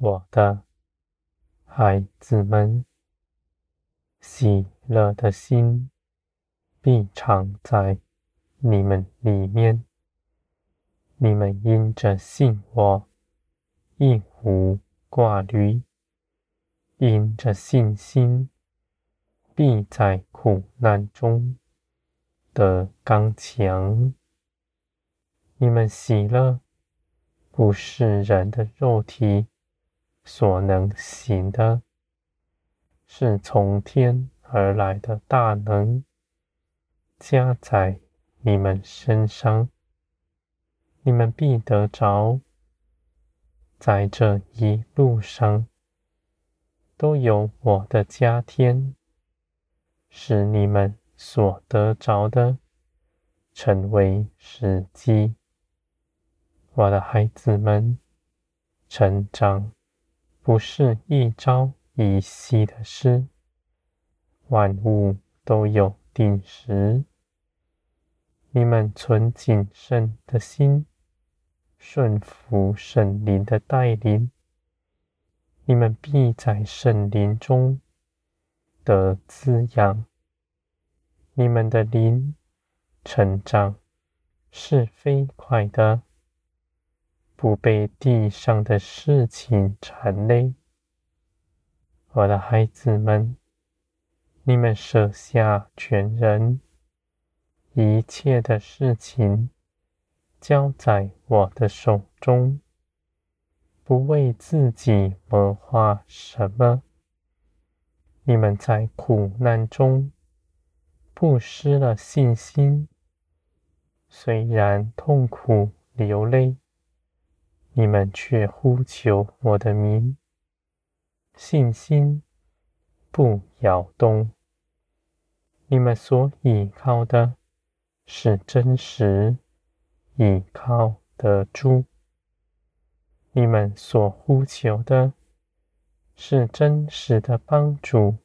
我的孩子们，喜乐的心必常在你们里面。你们因着信我，一无挂虑；因着信心，必在苦难中得刚强。你们喜乐，不是人的肉体所能行的，是从天而来的大能，加在你们身上。你们必得着，在这一路上，都有我的加添，使你们所得着的成为时机。我的孩子们，成长不是一朝一夕的事，万物都有定时。你们存谨慎的心。顺服圣灵的带领，你们必在圣灵中得滋养。你们的灵成长是飞快的，不被地上的事情缠累。我的孩子们，你们舍下全人，一切的事情。交在我的手中，不为自己谋划什么。你们在苦难中不失了信心，虽然痛苦流泪，你们却呼求我的名，信心不摇动。你们所倚靠的是真实。倚靠的主，你们所呼求的是真实的帮助，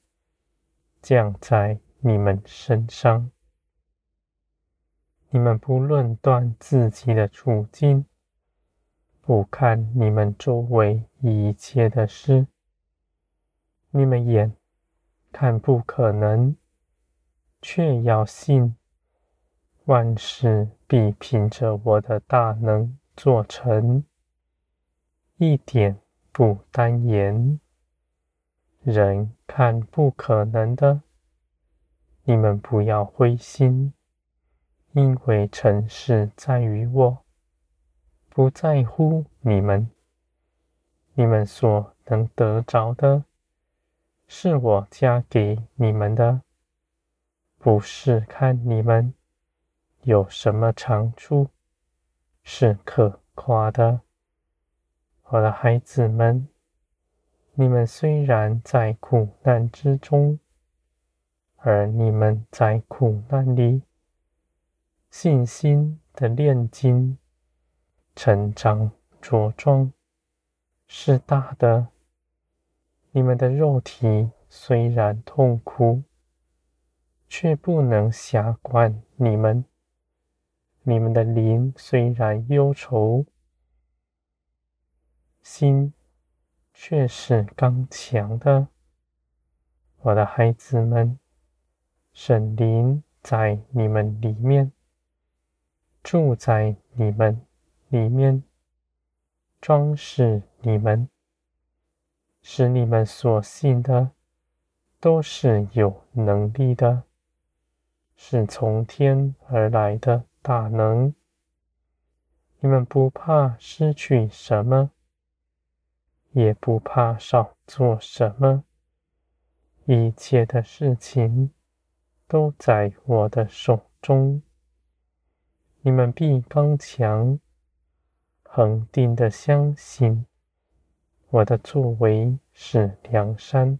降在你们身上。你们不论断自己的处境，不看你们周围一切的事，你们眼看不可能，却要信。万事必凭着我的大能做成，一点不单言。人看不可能的，你们不要灰心，因为成事在于我，不在乎你们。你们所能得着的，是我加给你们的，不是看你们。有什么长处是可夸的？我的孩子们，你们虽然在苦难之中，而你们在苦难里信心的炼金、成长茁壮是大的。你们的肉体虽然痛苦，却不能辖管你们。你们的灵虽然忧愁，心却是刚强的。我的孩子们，神灵在你们里面，住在你们里面，装饰你们，使你们所信的都是有能力的，是从天而来的。大能，你们不怕失去什么，也不怕少做什么。一切的事情都在我的手中，你们必刚强，恒定的相信我的作为是良善，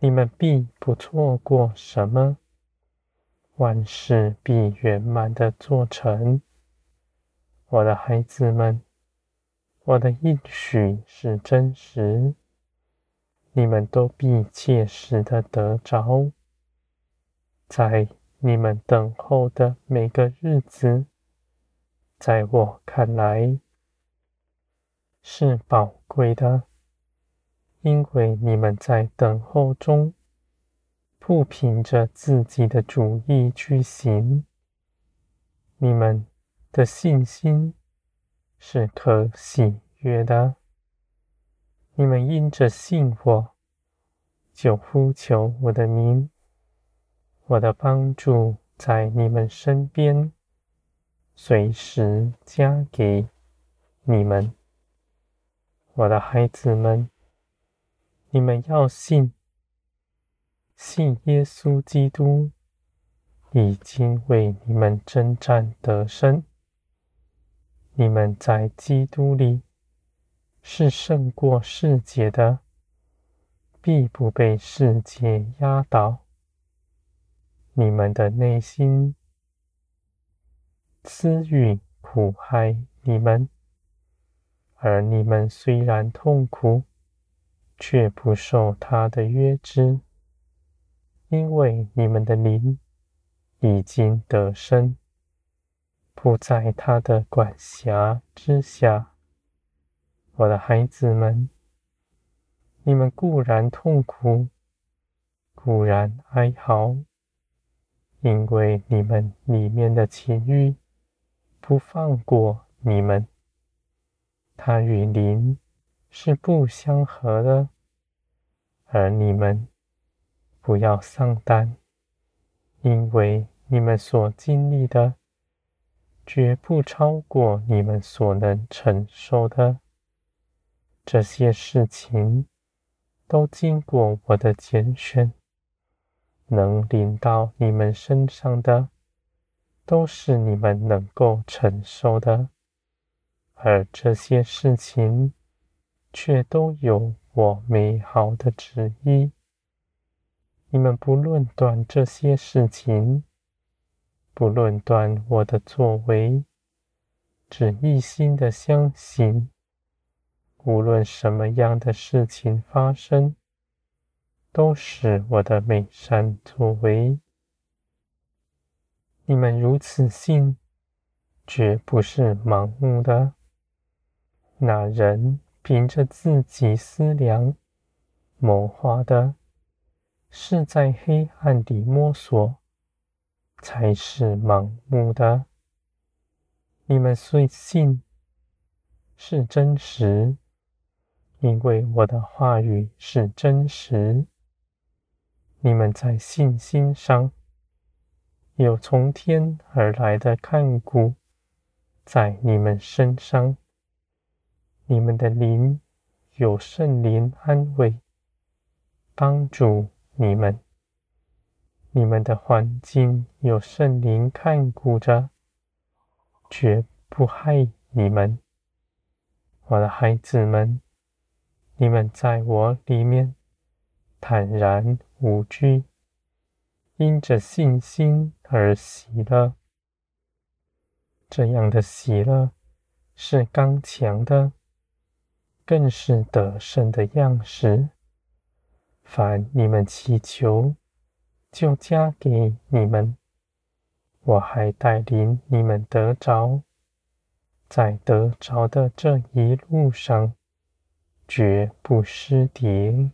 你们必不错过什么。万事必圆满的做成，我的孩子们，我的应许是真实，你们都必切实的得着。在你们等候的每个日子，在我看来，是宝贵的，因为你们在等候中，不凭着自己的主意去行，你们的信心是可喜悦的。你们因着信我，就呼求我的名，我的帮助在你们身边，随时加给你们。我的孩子们，你们要信，信耶稣基督已经为你们征战得胜，你们在基督里是胜过世界的。必不被世界压倒。你们的内心私欲苦害你们，而你们虽然痛苦，却不受他的约制，因为你们的灵已经得生，不在他的管辖之下。我的孩子们。你们固然痛苦，固然哀嚎，因为你们里面的情欲不放过你们，他与灵是不相合的。而你们不要丧胆，因为你们所经历的，绝不超过你们所能承受的。这些事情。都经过我的拣选，能临到你们身上的，都是你们能够承受的。而这些事情，却都有我美好的旨意。你们不论断这些事情，不论断我的作为，只一心的相信。无论什么样的事情发生，都是我的美善作为。你们如此信，绝不是盲目的。那人凭着自己思量谋划的，是在黑暗里摸索，才是盲目的。你们虽信，是真实。因为我的话语是真实，你们在信心上有从天而来的看顾，在你们身上，你们的灵有圣灵安慰，帮助你们，你们的环境有圣灵看顾着，绝不害你们，我的孩子们。你们在我里面坦然无惧，因着信心而喜乐。这样的喜乐是刚强的，更是得胜的样式。凡你们祈求，就加给你们。我还带领你们得着，在得着的这一路上。绝不失跌。